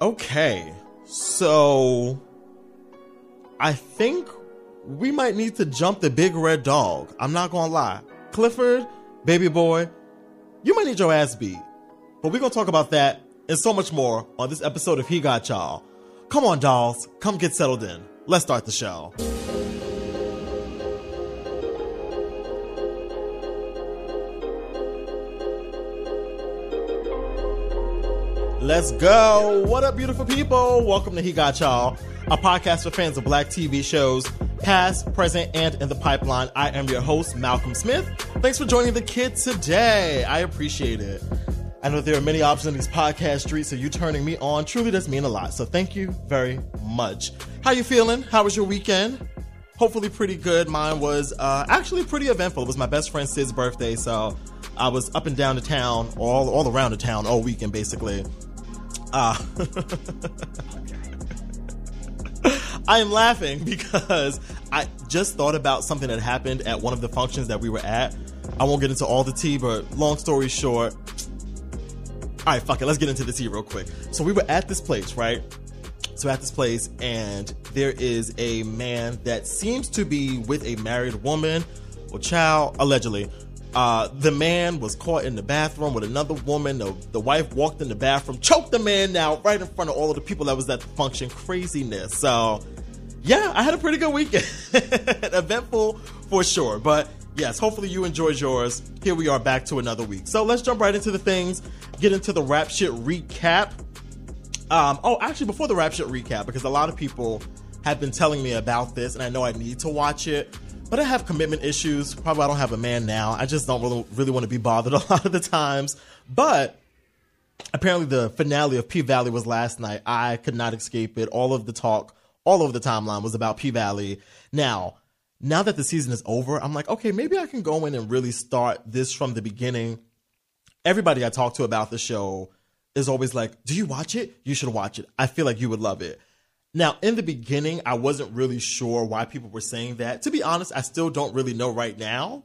Okay, so I think we might need to jump the big red dog. I'm not gonna lie. Clifford, baby boy, you might need your ass beat. But we're gonna talk about that and so much more on this episode of He Got Y'all. Come on, dolls, come get settled in. Let's start the show. Let's go. What up, beautiful people? Welcome to He Got Y'all, a podcast for fans of black TV shows, past, present, and in the pipeline. I am your host, Malcolm Smith. Thanks for joining the kids today. I appreciate it. I know there are many options in these podcast streets, so you turning me on truly does mean a lot. So thank you very much. How you feeling? How was your weekend? Hopefully pretty good. Mine was uh, actually pretty eventful. It was my best friend Sid's birthday, so I was up and down the town, all all around the town all weekend basically. Uh, I am laughing because I just thought about something that happened at one of the functions that we were at. I won't get into all the tea, but long story short, all right, fuck it. Let's get into the tea real quick. So we were at this place, right? So at this place, and there is a man that seems to be with a married woman or child, allegedly. Uh, the man was caught in the bathroom with another woman. The, the wife walked in the bathroom, choked the man out right in front of all of the people that was at the function. Craziness. So, yeah, I had a pretty good weekend. Eventful for sure. But yes, hopefully you enjoyed yours. Here we are back to another week. So let's jump right into the things, get into the rap shit recap. Um, oh, actually, before the rap shit recap, because a lot of people have been telling me about this, and I know I need to watch it, but I have commitment issues. Probably I don't have a man now. I just don't really, really want to be bothered a lot of the times. But apparently, the finale of P Valley was last night. I could not escape it. All of the talk, all over the timeline was about P Valley. Now, now that the season is over, I'm like, okay, maybe I can go in and really start this from the beginning. Everybody I talk to about the show is always like, Do you watch it? You should watch it. I feel like you would love it. Now, in the beginning, I wasn't really sure why people were saying that. To be honest, I still don't really know right now.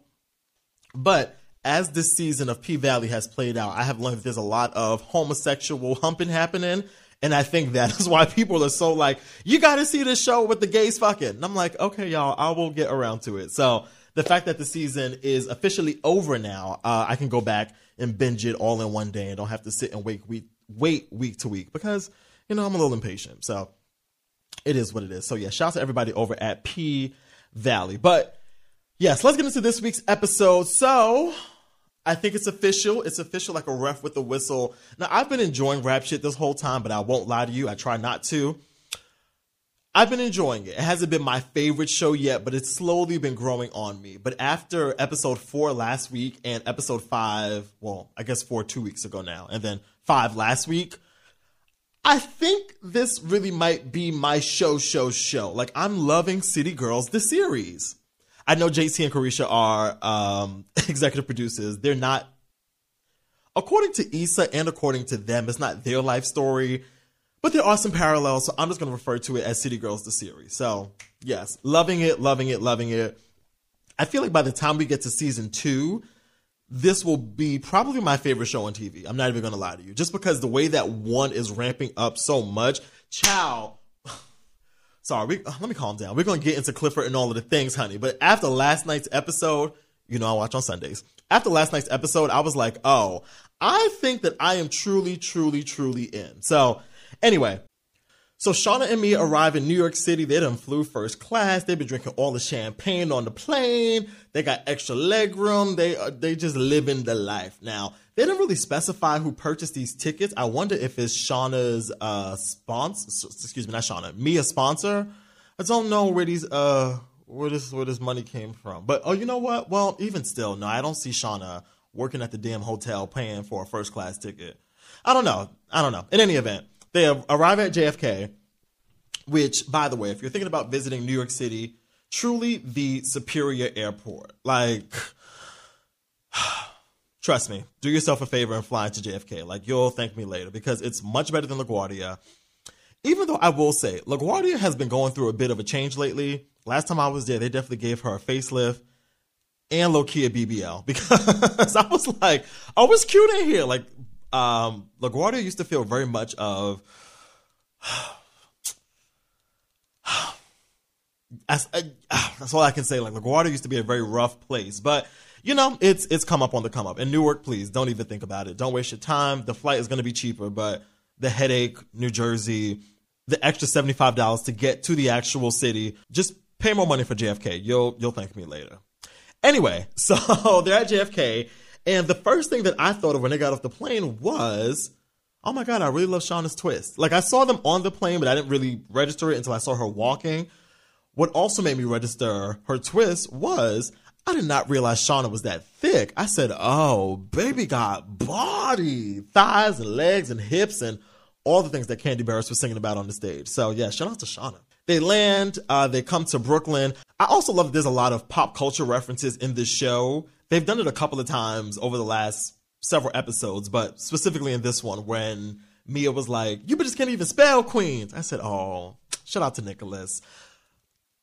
But as this season of P Valley has played out, I have learned there's a lot of homosexual humping happening. And I think that is why people are so like, you got to see this show with the gays fucking. And I'm like, okay, y'all, I will get around to it. So the fact that the season is officially over now, uh, I can go back and binge it all in one day and don't have to sit and wait week, wait week to week because, you know, I'm a little impatient. So it is what it is. So yeah, shout out to everybody over at P Valley. But yes, let's get into this week's episode. So I think it's official. It's official like a ref with a whistle. Now I've been enjoying rap shit this whole time, but I won't lie to you. I try not to. I've been enjoying it. It hasn't been my favorite show yet, but it's slowly been growing on me. But after episode four last week and episode five, well, I guess four two weeks ago now, and then five last week, I think this really might be my show, show, show. Like I'm loving City Girls, the series. I know JT and Caresha are um, executive producers. They're not, according to Issa and according to them, it's not their life story, but there are some parallels. So I'm just going to refer to it as City Girls, the series. So yes, loving it, loving it, loving it. I feel like by the time we get to season two, this will be probably my favorite show on TV. I'm not even going to lie to you. Just because the way that one is ramping up so much. Chow. Sorry, we, uh, let me calm down. We're going to get into Clifford and all of the things, honey. But after last night's episode, you know, I watch on Sundays. After last night's episode, I was like, oh, I think that I am truly, truly, truly in. So, anyway, so Shawna and Mia arrive in New York City. They done flew first class. They've been drinking all the champagne on the plane. They got extra leg room. They are, they just living the life. Now, they didn't really specify who purchased these tickets. I wonder if it's Shawna's uh sponsor, excuse me, not Shawna, me a sponsor. I don't know where these uh where this where this money came from. But oh, you know what? Well, even still, no, I don't see Shawna working at the damn hotel paying for a first class ticket. I don't know. I don't know. In any event, they arrive at JFK, which, by the way, if you're thinking about visiting New York City, truly the superior airport. Like, trust me, do yourself a favor and fly to JFK. Like, you'll thank me later because it's much better than LaGuardia. Even though I will say, LaGuardia has been going through a bit of a change lately. Last time I was there, they definitely gave her a facelift and Lokia BBL because I was like, oh, it's cute in here. Like, um, LaGuardia used to feel very much of that's, uh, that's all I can say. Like LaGuardia used to be a very rough place, but you know, it's it's come up on the come up. And Newark, please don't even think about it. Don't waste your time. The flight is going to be cheaper, but the headache, New Jersey, the extra seventy five dollars to get to the actual city, just pay more money for JFK. You'll you'll thank me later. Anyway, so they're at JFK, and the first thing that I thought of when they got off the plane was, oh my god, I really love Shawna's twist. Like I saw them on the plane, but I didn't really register it until I saw her walking. What also made me register her twist was I did not realize Shawna was that thick. I said, oh, baby got body, thighs and legs and hips and all the things that Kandi Burruss was singing about on the stage. So yeah, shout out to Shawna. They land, uh, they come to Brooklyn. I also love that there's a lot of pop culture references in this show. They've done it a couple of times over the last several episodes, but specifically in this one when Mia was like, you just can't even spell Queens. I said, oh, shout out to Nicholas.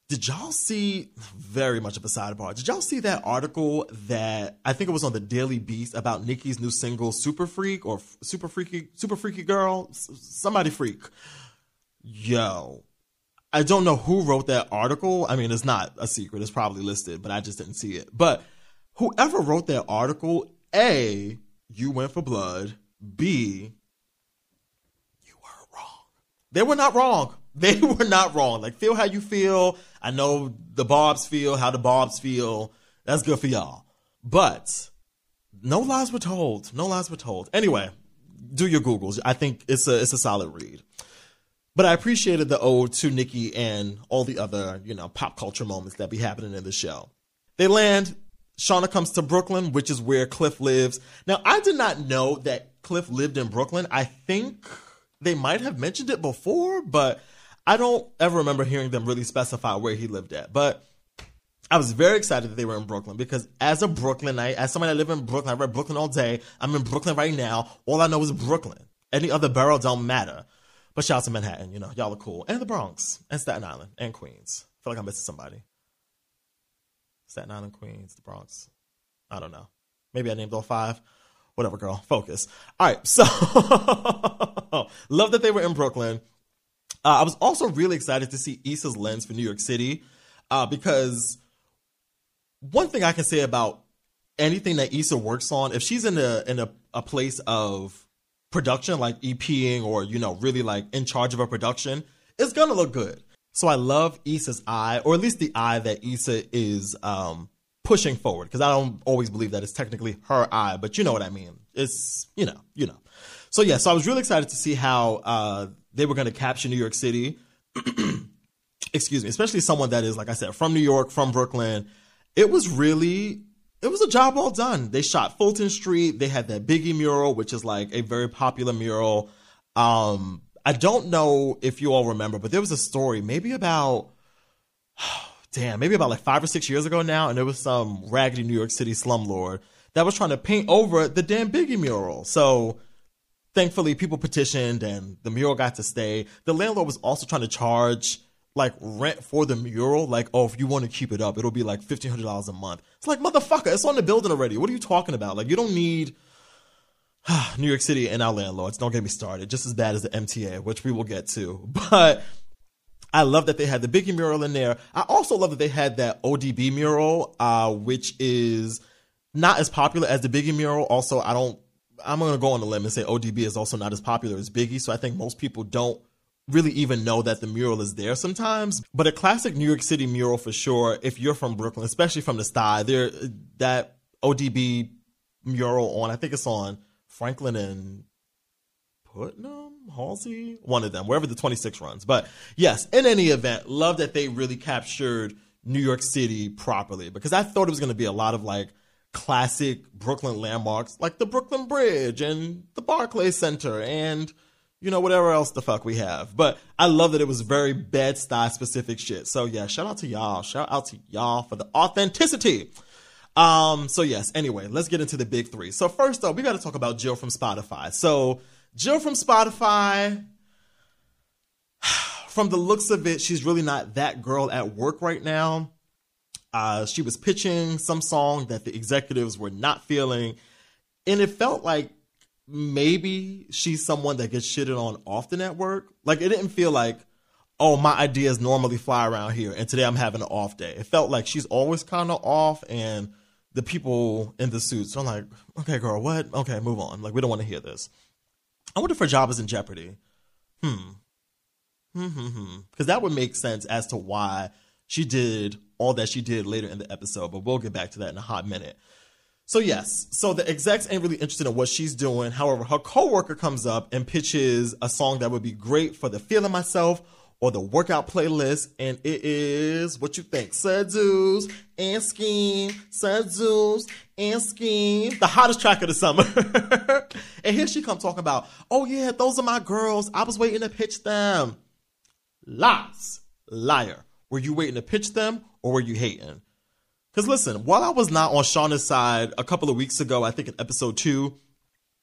Did y'all see very much of a sidebar? Did y'all see that article that I think it was on the Daily Beast about Nicki's new single "Super Freak" or "Super Freaky"? Super Freaky Girl, somebody freak. Yo, I don't know who wrote that article. I mean, it's not a secret; it's probably listed, but I just didn't see it. But whoever wrote that article, a you went for blood. B you were wrong. They were not wrong. They were not wrong. Like, feel how you feel. I know the Barbz feel how the Barbz feel. That's good for y'all. But no lies were told. No lies were told. Anyway, do your Googles. I think it's a it's a solid read. But I appreciated the ode to Nicki and all the other, you know, pop culture moments that be happening in the show. They land. Shawna comes to Brooklyn, which is where Cliff lives. Now, I did not know that Cliff lived in Brooklyn. I think they might have mentioned it before, but I don't ever remember hearing them really specify where he lived at, but I was very excited that they were in Brooklyn because as a Brooklynite, as somebody that live in Brooklyn, I read Brooklyn all day. I'm in Brooklyn right now. All I know is Brooklyn. Any other borough don't matter. But shout out to Manhattan, you know, y'all are cool. And the Bronx, and Staten Island, and Queens. I feel like I'm missing somebody. Staten Island, Queens, the Bronx. I don't know. Maybe I named all five. Whatever, girl. Focus. All right. So, love that they were in Brooklyn. Uh, I was also really excited to see Issa's lens for New York City uh, because one thing I can say about anything that Issa works on, if she's in a in a, a place of production like EPing or you know really like in charge of a production, it's gonna look good. So I love Issa's eye, or at least the eye that Issa is um, pushing forward, because I don't always believe that it's technically her eye, but you know what I mean. It's you know you know. So yeah, so I was really excited to see how uh, they were going to capture New York City. Excuse me, especially someone that is, like I said, from New York, from Brooklyn. It was really, it was a job well done. They shot Fulton Street. They had that Biggie mural, which is like a very popular mural. Um, I don't know if you all remember, but there was a story maybe about, damn, maybe about like five or six years ago now, and there was some raggedy New York City slumlord that was trying to paint over the damn Biggie mural. So thankfully people petitioned and the mural got to stay. The landlord was also trying to charge like rent for the mural. Like, oh, if you want to keep it up, it'll be like fifteen hundred dollars a month. It's like motherfucker, it's on the building already. What are you talking about? Like, you don't need New York City and our landlords. Don't get me started. Just as bad as the MTA, which we will get to. But I love that they had the Biggie mural in there. I also love that they had that ODB mural, uh, which is not as popular as the Biggie mural. Also, I don't I'm going to go on the limb and say ODB is also not as popular as Biggie. So I think most people don't really even know that the mural is there sometimes. But a classic New York City mural for sure. If you're from Brooklyn, especially from the Stuy, there that ODB mural on. I think it's on Franklin and Putnam, Halsey, one of them, wherever the 26 runs. But yes, in any event, love that they really captured New York City properly because I thought it was going to be a lot of like classic Brooklyn landmarks like the Brooklyn Bridge and the Barclays Center and you know whatever else the fuck we have. But I love that it was very bed stuy specific shit. So yeah, shout out to y'all. Shout out to y'all for the authenticity. Um, so yes, anyway, let's get into the big three. So first up, we got to talk about Jill from Spotify. So Jill from Spotify, from the looks of it, she's really not that girl at work right now. Uh, she was pitching some song that the executives were not feeling, and it felt like maybe she's someone that gets shitted on often at work. Like it didn't feel like, oh, my ideas normally fly around here, and today I'm having an off day. It felt like she's always kind of off, and the people in the suits are like, okay, girl, what? Okay, move on. Like we don't want to hear this. I wonder if her job is in jeopardy. Hmm. Hmm. Hmm. Hmm. Because that would make sense as to why she did all that she did later in the episode. But we'll get back to that in a hot minute. So yes, so the execs ain't really interested in what she's doing. However, her coworker comes up and pitches a song that would be great for the feeling myself or the workout playlist, and it is what you think: Seduce and Scheme, Seduce and Scheme, the hottest track of the summer. and here she come talking about, oh yeah, those are my girls. I was waiting to pitch them. Lies, liar. Were you waiting to pitch them or were you hating? Because listen, while I was not on Shawna's side a couple of weeks ago, I think in episode two,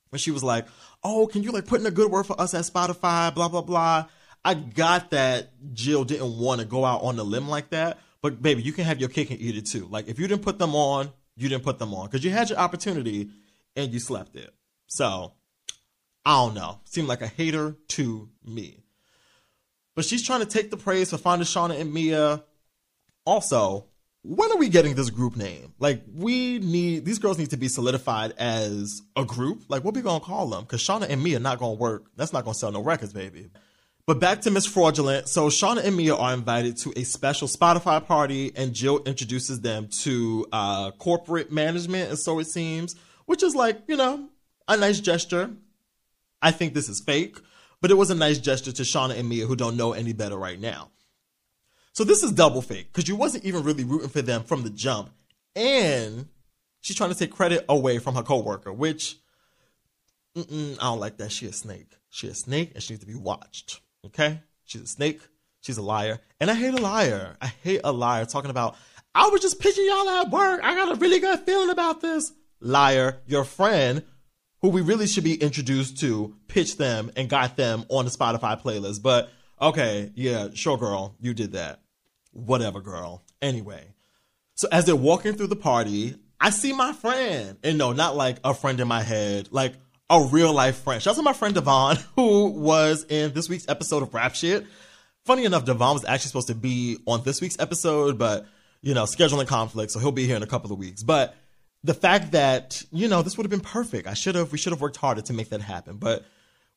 when she was like, "Oh, can you like put in a good word for us at Spotify?" Blah blah blah. I got that Jill didn't want to go out on the limb like that, but baby, you can have your cake and eat it too. Like if you didn't put them on, you didn't put them on because you had your opportunity and you slept it. So I don't know. Seemed like a hater to me. But she's trying to take the praise for finding Shawna and Mia. Also, when are we getting this group name? Like, we need these girls need to be solidified as a group. Like, what we gonna call them? Because Shawna and Mia not gonna work. That's not gonna sell no records, baby. But back to Miss Fraudulent. So Shawna and Mia are invited to a special Spotify party, and Jill introduces them to uh, corporate management, and so it seems, which is like you know a nice gesture. I think this is fake, but it was a nice gesture to Shawna and Mia, who don't know any better right now. So this is double fake because you wasn't even really rooting for them from the jump, and she's trying to take credit away from her coworker, which I don't like that. She a snake. She a snake, and she needs to be watched. Okay, she's a snake. She's a liar, and I hate a liar. I hate a liar talking about. I was just pitching y'all at work. I got a really good feeling about this. Liar, your friend, who we really should be introduced to, pitched them and got them on the Spotify playlist. But okay, yeah, sure, girl, you did that whatever, girl. Anyway, so as they're walking through the party, I see my friend. And no, not like a friend in my head, like a real life friend. Shout out to my friend Devon, who was in this week's episode of Rap Shit. Funny enough, Devon was actually supposed to be on this week's episode, but you know, scheduling conflict, so he'll be here in a couple of weeks. But the fact that, you know, this would have been perfect. I should have we should have worked harder to make that happen. But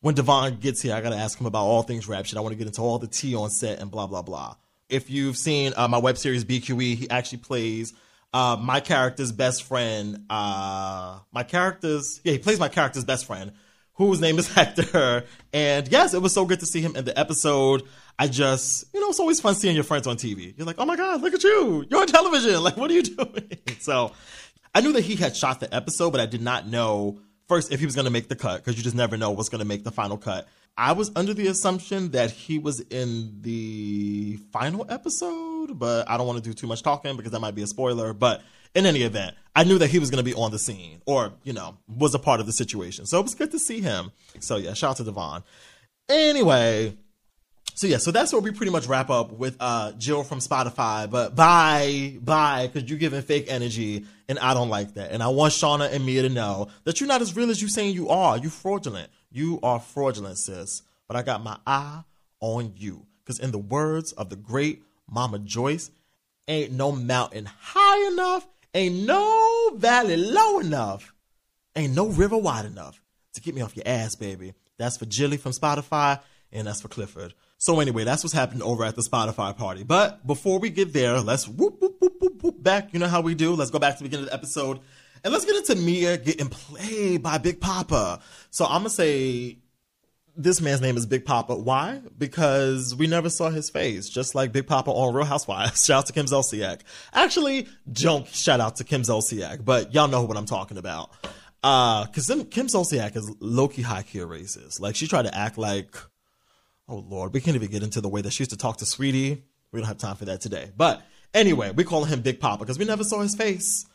when Devon gets here, I gotta ask him about all things rap shit. I want to get into all the tea on set and blah blah blah. If you've seen uh, my web series BQE, he actually plays uh, my character's best friend. Uh, my character's yeah, he plays my character's best friend, whose name is Hector. And yes, it was so good to see him in the episode. I just, you know, it's always fun seeing your friends on TV. You're like, oh my god, look at you! You're on television. Like, what are you doing? so, I knew that he had shot the episode, but I did not know first if he was going to make the cut because you just never know what's going to make the final cut. I was under the assumption that he was in the final episode, but I don't want to do too much talking because that might be a spoiler. But in any event, I knew that he was going to be on the scene or, you know, was a part of the situation. So it was good to see him. So yeah, shout out to Devon. Anyway, so yeah, so that's where we pretty much wrap up with uh Jill from Spotify. But bye, bye, because you're giving fake energy, and I don't like that. And I want Shawna and Mia to know that you're not as real as you're saying you are. You fraudulent. You are fraudulent, sis. But I got my eye on you. Because in the words of the great Mama Joyce, ain't no mountain high enough, ain't no valley low enough, ain't no river wide enough to get me off your ass, baby. That's for Jilly from Spotify, and that's for Clifford. So anyway, that's what's happening over at the Spotify party. But before we get there, let's whoop, whoop, whoop, whoop, whoop back. You know how we do. Let's go back to the beginning of the episode and let's get into Mia getting played by Big Poppa. So I'm gonna say this man's name is Big Poppa. Why? Because we never saw his face, just like Big Poppa on Real Housewives. Shout out to Kim Zolciak. Actually, don't shout out to Kim Zolciak, but y'all know what I'm talking about. Uh, cause Kim Zolciak is low-key high-key racist. Like, she tried to act like, oh lord, we can't even get into the way that she used to talk to Sweetie. We don't have time for that today. But anyway, we call him Big Poppa because we never saw his face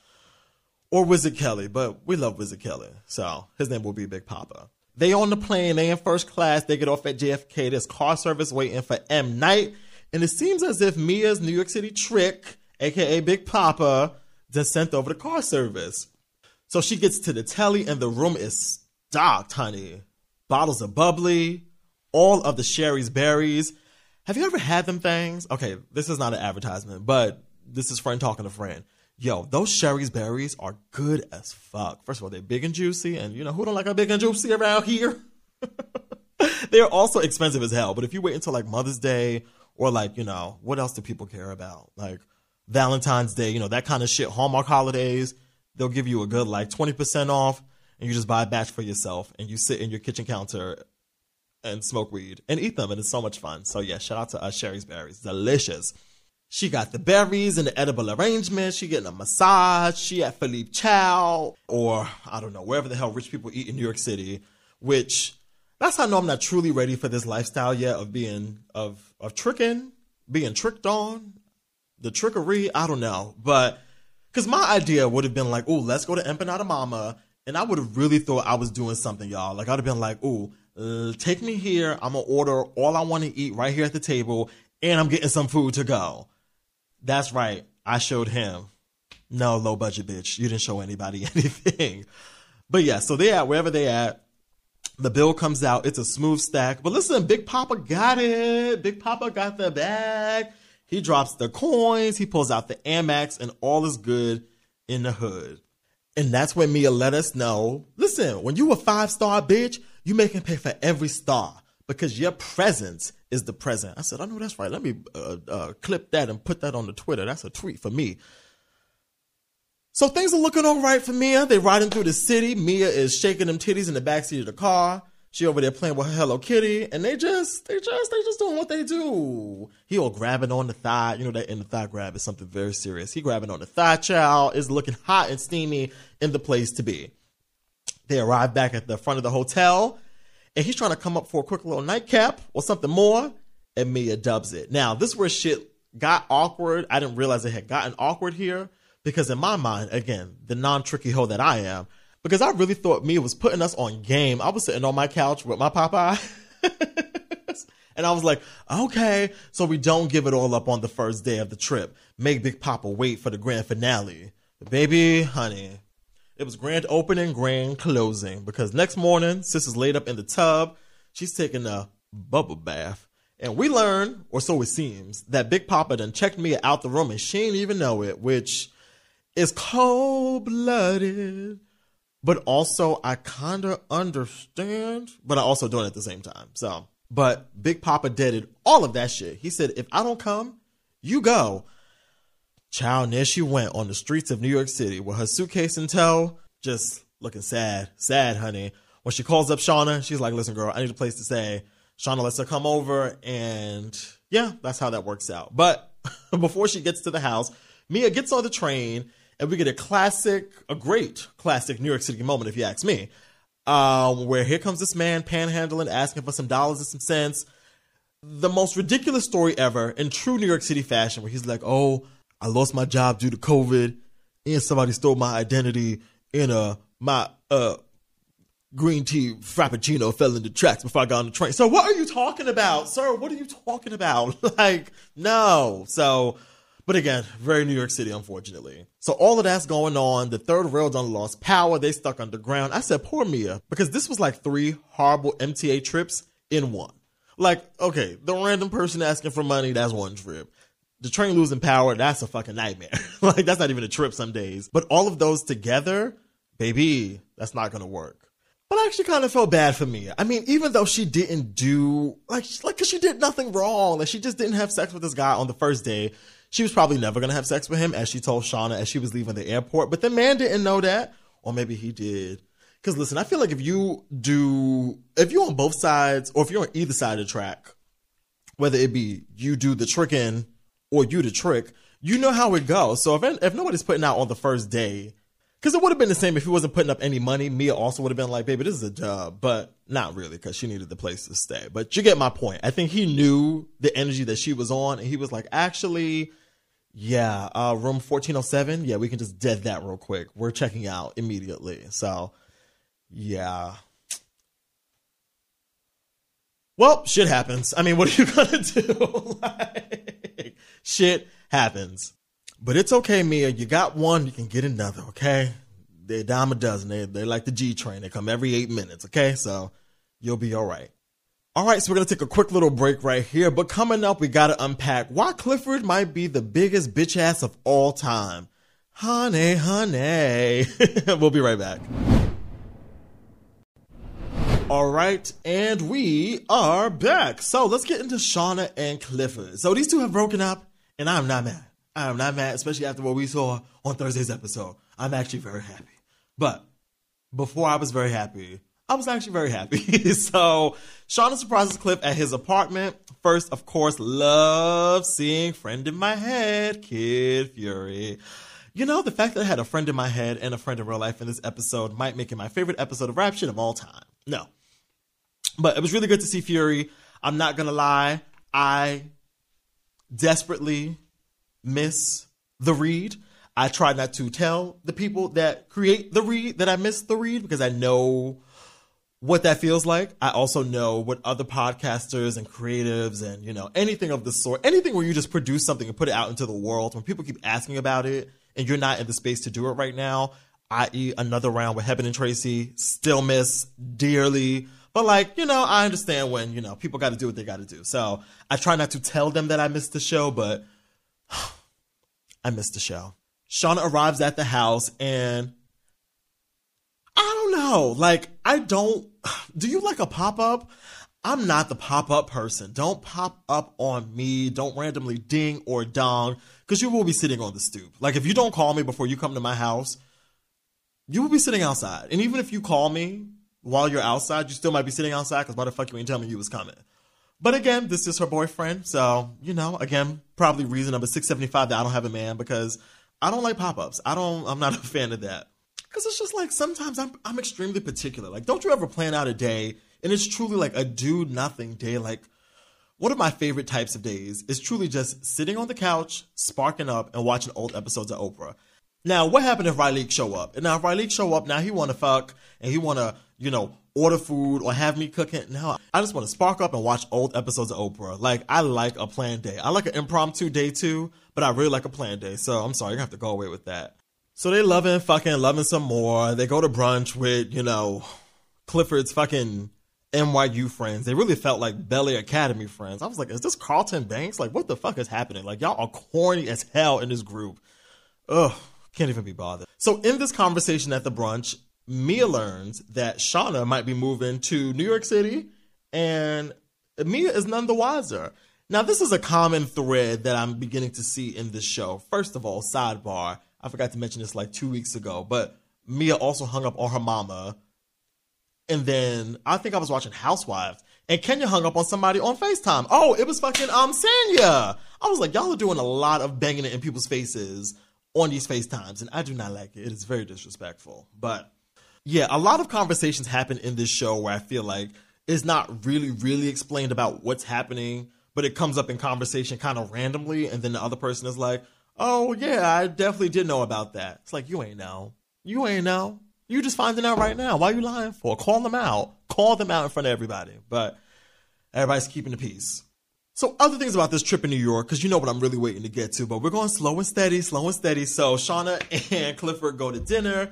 or Wizard Kelly, but we love Wizard Kelly, so his name will be Big Papa. They on the plane, they in first class, they get off at JFK. There's car service waiting for M Night, and it seems as if Mia's New York City trick, aka Big Poppa, just sent over the car service. So she gets to the telly, and the room is stocked, honey. Bottles of bubbly, all of the Shari's berries. Have you ever had them things? Okay, this is not an advertisement, but this is friend talking to friend. Yo, those Shari's berries are good as fuck. First of all, they're big and juicy, and you know who don't like a big and juicy around here? they're also expensive as hell. But if you wait until like Mother's Day or like, you know, what else do people care about? Like Valentine's Day, you know, that kind of shit, Hallmark holidays, they'll give you a good like 20% off and you just buy a batch for yourself and you sit in your kitchen counter and smoke weed and eat them and it's so much fun. So yeah, shout out to uh, Shari's Berries. Delicious. She got the berries and the edible arrangement. She getting a massage. She at Philippe Chow or I don't know, wherever the hell rich people eat in New York City, which that's how I know I'm not truly ready for this lifestyle yet of being of of tricking, being tricked on, the trickery. I don't know, but because my idea would have been like, oh, let's go to Empanada Mama, and I would have really thought I was doing something, y'all. Like I'd have been like, oh, take me here. I'm gonna order all I want to eat right here at the table, and I'm getting some food to go. That's right. I showed him. No, low budget bitch. You didn't show anybody anything. But yeah, so they at wherever they at. The bill comes out. It's a smooth stack. But listen, Big Poppa got it. Big Poppa got the bag. He drops the coins. He pulls out the Amex, and all is good in the hood. And that's when Mia let us know. Listen, when you a five star bitch, you making pay for every star because your presence is the present. I said, I know that's right. Let me uh, uh, clip that and put that on the Twitter. That's a tweet for me. So things are looking all right for Mia. They're riding through the city. Mia is shaking them titties in the backseat of the car. She over there playing with her Hello Kitty, and they just, they just, they just doing what they do. He all grabbing on the thigh. You know that in the thigh grab is something very serious. He grabbing on the thigh child is looking hot and steamy in the place to be. They arrive back at the front of the hotel, and he's trying to come up for a quick little nightcap or something more, and Mia dubs it. Now this is where shit got awkward. I didn't realize it had gotten awkward here because in my mind, again, the non-tricky hoe that I am, because I really thought Mia was putting us on game. I was sitting on my couch with my Popeye. and I was like, okay, so we don't give it all up on the first day of the trip. Make Big Poppa wait for the grand finale. Baby, honey, it was grand opening, grand closing. Because next morning, sis is laid up in the tub. She's taking a bubble bath. And we learn, or so it seems, that Big Poppa done checked Mia out the room and she ain't even know it, which is cold blooded. But also, I kind of understand, but I also don't at the same time. So, but Big Poppa did all of that shit. He said, if I don't come, you go. Child, and there she went on the streets of New York City with her suitcase in tow, just looking sad, sad, honey. When she calls up Shawna, she's like, listen, girl, I need a place to stay. Shawna lets her come over, and yeah, that's how that works out. But before she gets to the house, Mia gets on the train and we get a classic, a great classic New York City moment, if you ask me, um, where here comes this man panhandling, asking for some dollars and some cents. The most ridiculous story ever in true New York City fashion, where he's like, "Oh, I lost my job due to COVID, and somebody stole my identity, and uh, my uh." Green tea frappuccino fell in the tracks before I got on the train. So what are you talking about, sir? What are you talking about? like, no. So but again, very New York City, unfortunately. So all of that's going on. The third rail done lost power. They stuck underground. I said, poor Mia, because this was like three horrible MTA trips in one. Like, okay, the random person asking for money, that's one trip. The train losing power, that's a fucking nightmare. like, that's not even a trip some days. But all of those together, baby, that's not gonna work. But I actually kind of felt bad for Mia. I mean, even though she didn't do like, like, cause she did nothing wrong. Like, she just didn't have sex with this guy on the first day. She was probably never to have sex with him, as she told Shawna as she was leaving the airport. But the man didn't know that, or maybe he did. Because listen, I feel like if you do, if you're on both sides, or if you're on either side of the track, whether it be you do the tricking or you the trick, you know how it goes. So if if nobody's putting out on the first day, because it would have been the same if he wasn't putting up any money. Mia also would have been like, "Baby, this is a job," but not really because she needed the place to stay. But you get my point. I think he knew the energy that she was on, and he was like, "Actually, yeah, uh, room 1407. Yeah, we can just dead that real quick. We're checking out immediately. So, yeah. Well, shit happens. I mean, what are you gonna do? like, shit happens. But it's okay, Mia. You got one, you can get another, okay? they're dime a dozen. They they like the G train. They come every eight minutes. Okay, so you'll be all right. All right, so we're gonna take a quick little break right here. But coming up, we gotta unpack why Clifford might be the biggest bitch ass of all time. Honey, honey. we'll be right back. All right, and we are back. So let's get into Shawna and Clifford. So these two have broken up, and I'm not mad. I'm not mad, especially after what we saw on Thursday's episode. I'm actually very happy. But before I was very happy, I was actually very happy. so Shawna surprises Cliff at his apartment. First, of course, love seeing friend in my head, Kid Fury. You know, the fact that I had a friend in my head and a friend in real life in this episode might make it my favorite episode of Rap Shit of all time. No. But it was really good to see Fury. I'm not gonna lie, I desperately miss the read. I try not to tell the people that create the read that I miss the read because I know what that feels like. I also know what other podcasters and creatives and, you know, anything of the sort, anything where you just produce something and put it out into the world, when people keep asking about it and you're not in the space to do it right now, i.e., another round with Heben and Tracy, still miss dearly. But like, you know, I understand when, you know, people got to do what they got to do. So I try not to tell them that I missed the show, but I missed the show. Shawna arrives at the house and I don't know. Like, I don't. Do you like a pop up? I'm not the pop up person. Don't pop up on me. Don't randomly ding or dong because you will be sitting on the stoop. Like, if you don't call me before you come to my house, you will be sitting outside. And even if you call me while you're outside, you still might be sitting outside because why the fuck you ain't tell me you was coming? But again, this is her boyfriend. So, you know, again, probably reason number 675 that I don't have a man because I don't like pop ups. I don't, I'm not a fan of that. Because it's just like sometimes I'm, I'm extremely particular. Like, don't you ever plan out a day and it's truly like a do nothing day? Like, one of my favorite types of days is truly just sitting on the couch, sparking up, and watching old episodes of Oprah. Now, what happened if Riley show up? And now if Riley show up, now he want to fuck and he want to, you know, order food or have me cook it. Now I just want to spark up and watch old episodes of Oprah. Like I like a planned day. I like an impromptu day too, but I really like a planned day. So I'm sorry, you have to go away with that. So they loving, fucking, loving some more. They go to brunch with, you know, Clifford's fucking NYU friends. They really felt like Bel-Air Academy friends. I was like, is this Carlton Banks? Like, what the fuck is happening? Like, y'all are corny as hell in this group. Ugh. Can't even be bothered. So in this conversation at the brunch, Mia learns that Shawna might be moving to New York City, and Mia is none the wiser. Now, this is a common thread that I'm beginning to see in this show. First of all, sidebar, I forgot to mention this like two weeks ago, but Mia also hung up on her mama. And then I think I was watching Housewives, and Kenya hung up on somebody on FaceTime. Oh, it was fucking um Sanya. I was like, y'all are doing a lot of banging it in people's faces on these FaceTimes, and I do not like it. It is very disrespectful. But yeah, a lot of conversations happen in this show where I feel like it's not really, really explained about what's happening, but it comes up in conversation kind of randomly, and then the other person is like, Oh yeah, I definitely did know about that. It's like you ain't know. You ain't know. You just finding out right now. Why you lying for? Call them out. Call them out in front of everybody. But everybody's keeping the peace. So other things about this trip in New York, because you know what I'm really waiting to get to, but we're going slow and steady, slow and steady. So Shawna and Clifford go to dinner,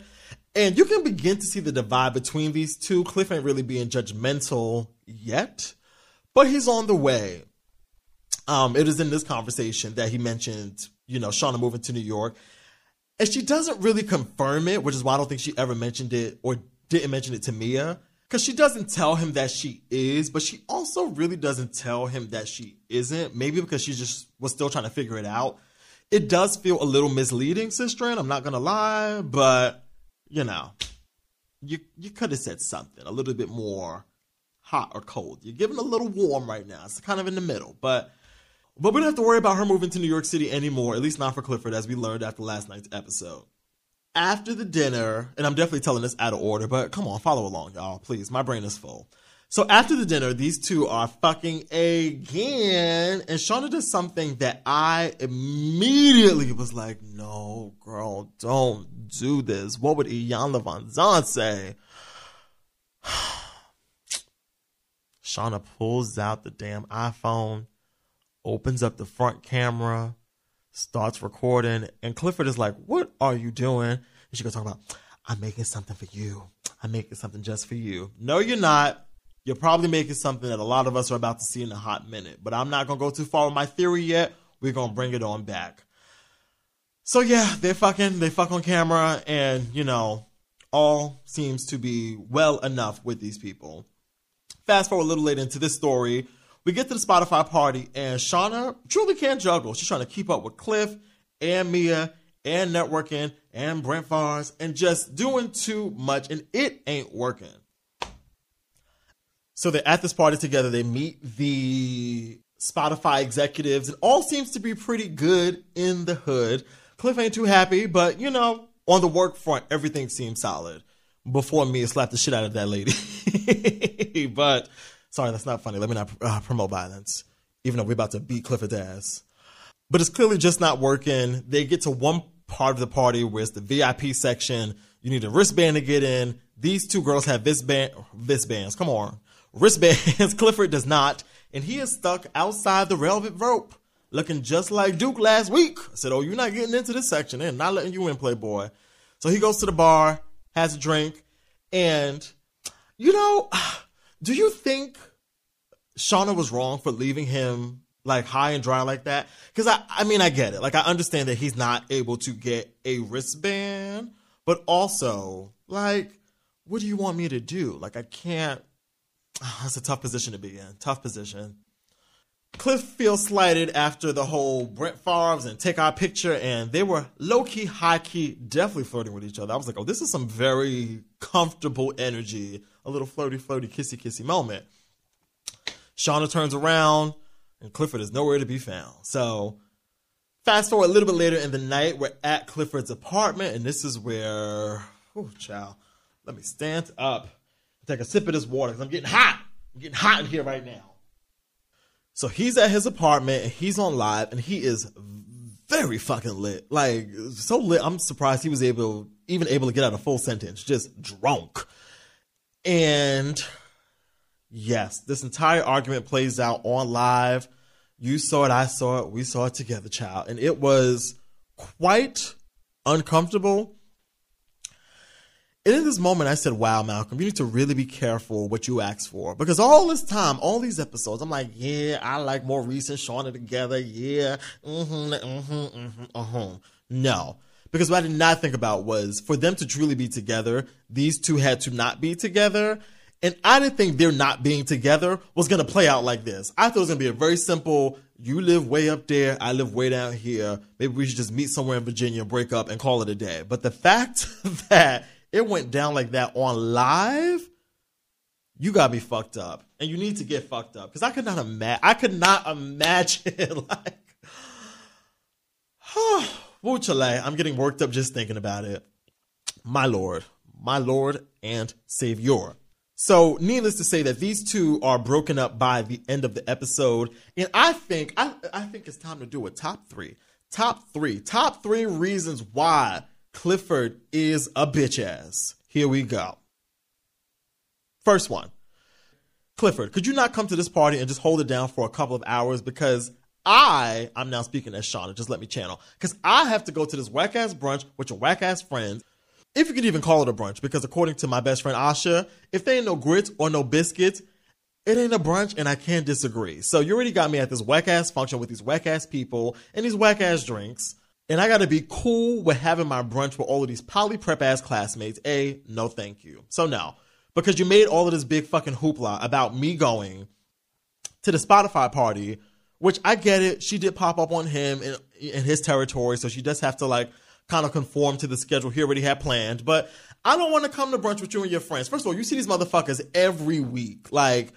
and you can begin to see the divide between these two. Cliff ain't really being judgmental yet, but he's on the way. Um, it is in this conversation that he mentioned, you know, Shawna moving to New York, and she doesn't really confirm it, which is why I don't think she ever mentioned it or didn't mention it to Mia because she doesn't tell him that she is, but she also really doesn't tell him that she isn't. Maybe because she just was still trying to figure it out. It does feel a little misleading, sister. I'm not gonna lie, but you know, you you could have said something a little bit more hot or cold. You're giving a little warm right now. It's kind of in the middle, but but we don't have to worry about her moving to New York City anymore. At least not for Clifford, as we learned after last night's episode after the dinner, and I'm definitely telling this out of order, but come on, follow along, y'all, please. My brain is full. So after the dinner, these two are fucking again, and Shawna does something that I immediately was like, no, girl, don't do this. What would Iyanla Vanzant say? Shawna pulls out the damn iPhone, opens up the front camera, starts recording, and Clifford is like, What are you doing? And she goes talk about, I'm making something for you. I'm making something just for you. No, you're not. You're probably making something that a lot of us are about to see in a hot minute. But I'm not gonna go too far with my theory yet. We're gonna bring it on back. So yeah, they fucking they fuck on camera, and you know, all seems to be well enough with these people. Fast forward a little later into this story, we get to the Spotify party, and Shawna truly can't juggle. She's trying to keep up with Cliff and Mia and networking and Brent Faiyaz and just doing too much, and it ain't working. So they're at this party together. They meet the Spotify executives, and all seems to be pretty good in the hood. Cliff ain't too happy, but you know, on the work front, everything seems solid. Before Mia slapped the shit out of that lady. but sorry, that's not funny. Let me not uh, promote violence, even though we're about to beat Clifford's ass. But it's clearly just not working. They get to one part of the party where it's the VIP section. You need a wristband to get in. These two girls have wristband, wristbands. Come on. Wristbands. Clifford does not. And he is stuck outside the velvet rope, looking just like Duke last week. I said, Oh, you're not getting into this section. They're not letting you in, Playboy. So he goes to the bar, has a drink, and, you know, do you think Shawna was wrong for leaving him like high and dry like that? Because I, I mean, I get it. Like, I understand that he's not able to get a wristband, but also, like, what do you want me to do? Like, I can't. That's a tough position to be in. Tough position. Cliff feels slighted after the whole Brent Faiyaz and take our picture, and they were low key, high key, definitely flirting with each other. I was like, oh, this is some very comfortable energy, a little flirty, flirty, kissy, kissy moment. Shawna turns around, and Clifford is nowhere to be found. So, fast forward a little bit later in the night, we're at Clifford's apartment, and this is where, oh, child, let me stand up and take a sip of this water because I'm getting hot. I'm getting hot in here right now. So he's at his apartment and he's on live and he is very fucking lit. Like so lit. I'm surprised he was able even able to get out a full sentence. Just drunk. And yes, this entire argument plays out on live. You saw it, I saw it, we saw it together, child. And it was quite uncomfortable and in this moment, I said, wow, Malcolm, you need to really be careful what you ask for. Because all this time, all these episodes, I'm like, yeah, I like Maurice and Shawna together. Yeah. Mm-hmm, mm-hmm, mm-hmm, uh-huh. No. Because what I did not think about was for them to truly be together, these two had to not be together. And I didn't think their not being together was going to play out like this. I thought it was going to be a very simple, you live way up there, I live way down here. Maybe we should just meet somewhere in Virginia, break up, and call it a day. But the fact that it went down like that on live, you gotta be fucked up, and you need to get fucked up because I could not imagine. I could not imagine like, woo I'm getting worked up just thinking about it. My lord, my lord and savior. So, needless to say that these two are broken up by the end of the episode, and I think I, I think it's time to do a top three. Top three. Top three reasons why Clifford is a bitch ass. Here we go. First one. Clifford, could you not come to this party and just hold it down for a couple of hours? Because I, I'm now speaking as Shawna, just let me channel. Because I have to go to this whack ass brunch with your whack ass friends. If you could even call it a brunch, because according to my best friend Asha, if there ain't no grits or no biscuits, it ain't a brunch and I can't disagree. So you already got me at this whack ass function with these whack ass people and these whack ass drinks and I gotta be cool with having my brunch with all of these poly prep ass classmates. A, no thank you. So no. Because you made all of this big fucking hoopla about me going to the Spotify party, which I get it. She did pop up on him in, in his territory, so she does have to like kind of conform to the schedule he already had planned. But I don't want to come to brunch with you and your friends. First of all, you see these motherfuckers every week. Like,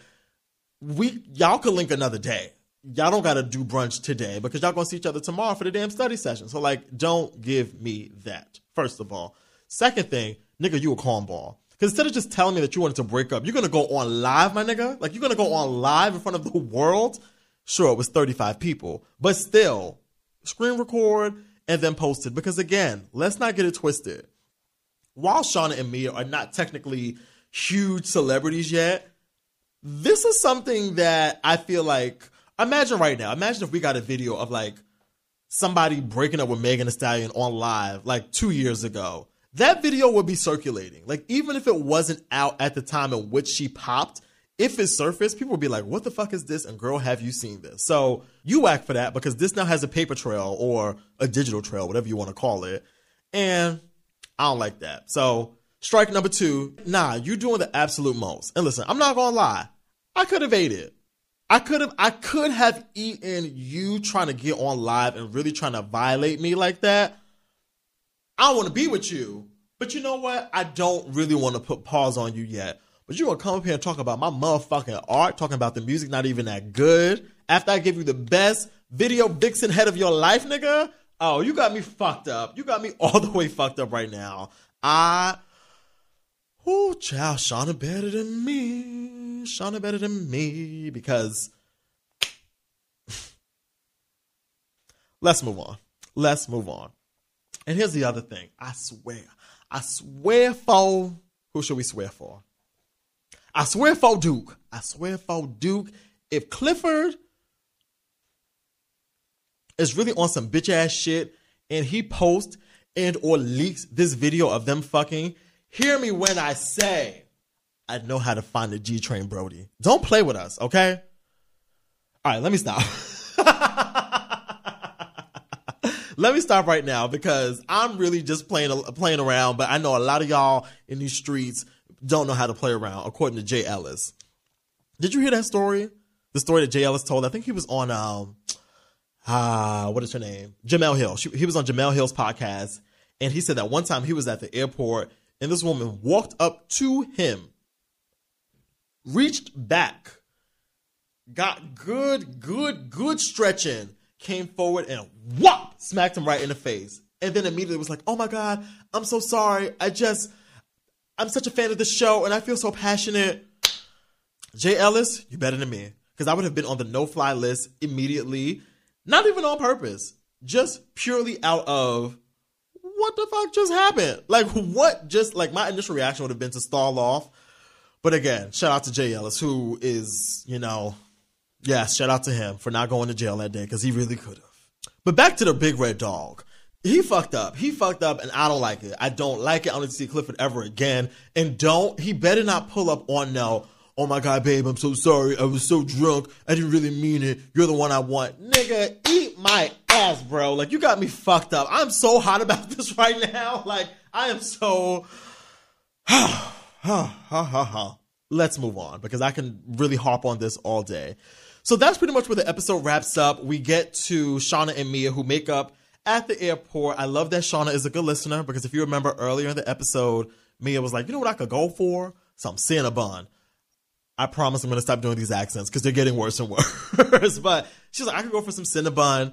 we y'all could link another day y'all don't got to do brunch today because y'all gonna see each other tomorrow for the damn study session. So like, don't give me that. First of all, second thing, nigga, you a cornball. Because instead of just telling me that you wanted to break up, you're gonna go on live, my nigga. Like you're gonna go on live in front of the world. Sure, it was 35 people, but still, screen record and then post it. Because again, let's not get it twisted. While Shawna and Mia are not technically huge celebrities yet, this is something that I feel like Imagine right now. Imagine if we got a video of like somebody breaking up with Megan Thee Stallion on live like two years ago. that video would be circulating. Like, even if it wasn't out at the time in which she popped, if it surfaced, people would be like, what the fuck is this? And girl, have you seen this? So you whack for that because this now has a paper trail or a digital trail, whatever you want to call it. And I don't like that. So strike number two, nah, you're doing the absolute most. And listen, I'm not gonna lie. I could have ate it. I could have I could have eaten you trying to get on live and really trying to violate me like that. I want to be with you. But you know what? I don't really want to put pause on you yet. But you gonna come up here and talk about my motherfucking art, talking about the music not even that good. After I give you the best video vixen head of your life, nigga. Oh, you got me fucked up. You got me all the way fucked up right now. I Oh, child, Shawna better than me. Shawna better than me because let's move on. Let's move on. And here's the other thing. I swear, I swear for who should we swear for? I swear for Duke. I swear for Duke. If Clifford is really on some bitch ass shit and he posts and or leaks this video of them fucking, hear me when I say I know how to find the G train, Brody. Don't play with us, okay? All right, let me stop. let me stop right now because I'm really just playing playing around, but I know a lot of y'all in these streets don't know how to play around, according to Jay Ellis. Did you hear that story? The story that Jay Ellis told. I think he was on um ah what is her name? Jemele Hill. She, he was on Jemele Hill's podcast, and he said that one time he was at the airport and this woman walked up to him, reached back, got good, good, good stretching, came forward and whop smacked him right in the face. And then immediately was like, "Oh my god, I'm so sorry. I just I'm such a fan of the show and I feel so passionate. Jay Ellis, you better than me. Because I would have been on the no fly list immediately, not even on purpose, just purely out of what the fuck just happened? Like, what just, like, my initial reaction would have been to stall off. But again, shout out to Jay Ellis, who is, you know, yes, shout out to him for not going to jail that day because he really could have. But back to the big red dog he fucked up. He fucked up, and I don't like it. I don't like it. I don't see Clifford ever again. And don't. He better not pull up on no. Oh my god, babe, I'm so sorry. I was so drunk. I didn't really mean it. You're the one I want, nigga. Eat my ass, bro. Like you got me fucked up. I'm so hot about this right now. Like I am so. ha ha ha ha. Let's move on because I can really harp on this all day. So that's pretty much where the episode wraps up. We get to Shawna and Mia who make up at the airport. I love that Shawna is a good listener because if you remember earlier in the episode, Mia was like, you know what I could go for? Some Cinnabon. I promise I'm going to stop doing these accents because they're getting worse and worse. but she's like, I could go for some Cinnabon.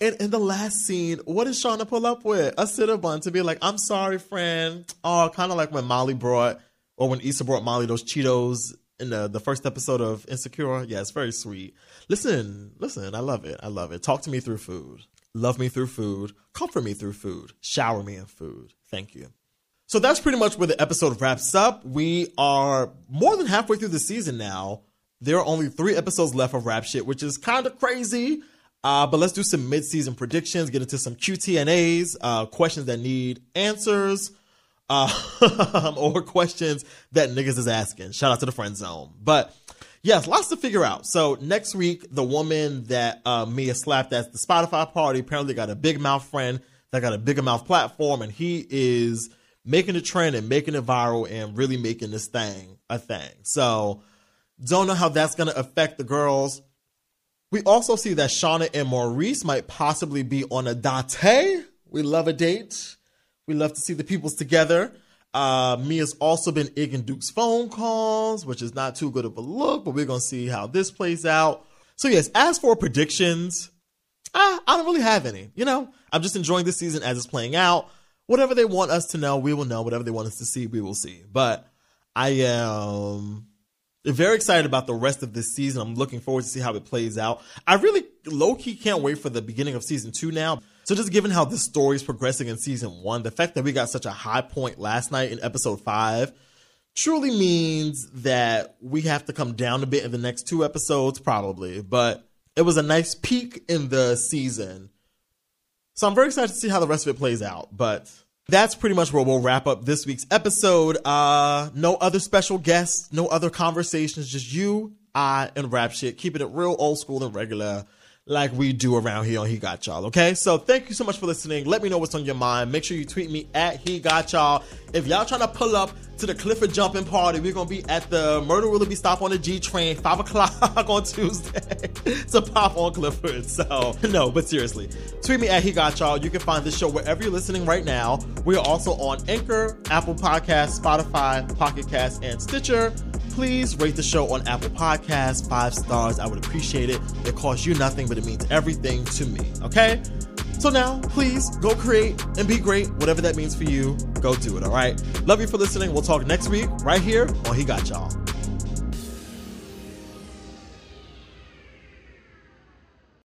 And in the last scene, what does Shawna pull up with? A Cinnabon to be like, I'm sorry, friend. Oh, kind of like when Molly brought, or when Issa brought Molly those Cheetos in the, the first episode of Insecure. Yeah, it's very sweet. Listen, listen, I love it. I love it. Talk to me through food love me through food, comfort me through food, shower me in food. Thank you. So that's pretty much where the episode wraps up. We are more than halfway through the season now. There are only three episodes left of Rap Shit, which is kind of crazy. Uh, but let's do some mid-season predictions, get into some QTNAs, uh, questions that need answers, uh, or questions that niggas is asking. Shout out to the friend zone. But yes, lots to figure out. So next week, the woman that uh, Mia slapped at the Spotify party apparently got a big mouth friend that got a bigger mouth platform, and he is making a trend and making it viral and really making this thing a thing. So don't know how that's going to affect the girls. We also see that Shawna and Maurice might possibly be on a date. We love a date. We love to see the peoples together. Uh, Mia's also been egging Duke's phone calls, which is not too good of a look, but we're going to see how this plays out. So, yes, as for predictions, I, I don't really have any. You know, I'm just enjoying this season as it's playing out. Whatever they want us to know, we will know. Whatever they want us to see, we will see. But I am very excited about the rest of this season. I'm looking forward to see how it plays out. I really low key can't wait for the beginning of season two now. So just given how the story is progressing in season one, the fact that we got such a high point last night in episode five truly means that we have to come down a bit in the next two episodes, probably. But it was a nice peak in the season. So I'm very excited to see how the rest of it plays out. But that's pretty much where we'll wrap up this week's episode. Uh, no other special guests, no other conversations, just you, I, and rap shit, keeping it real old school and regular like we do around here on He Got Y'all. Okay, so thank you so much for listening. Let me know what's on your mind. Make sure you tweet me at He Got Y'all. If y'all trying to pull up to the Clifford jumping party, we're gonna be at the Myrtle Willoughby stop on the G train, five o'clock on Tuesday to pop on Clifford. So no, but seriously, tweet me at He Got Y'all. You can find this show wherever you're listening right now. We are also on Anchor, Apple Podcasts, Spotify, Pocket Cast, and Stitcher please rate the show on Apple Podcasts five stars. I would appreciate it. It costs you nothing, but it means everything to me. Okay? So now, please go create and be great. Whatever that means for you, go do it. All right? Love you for listening. We'll talk next week right here on He Got Y'all.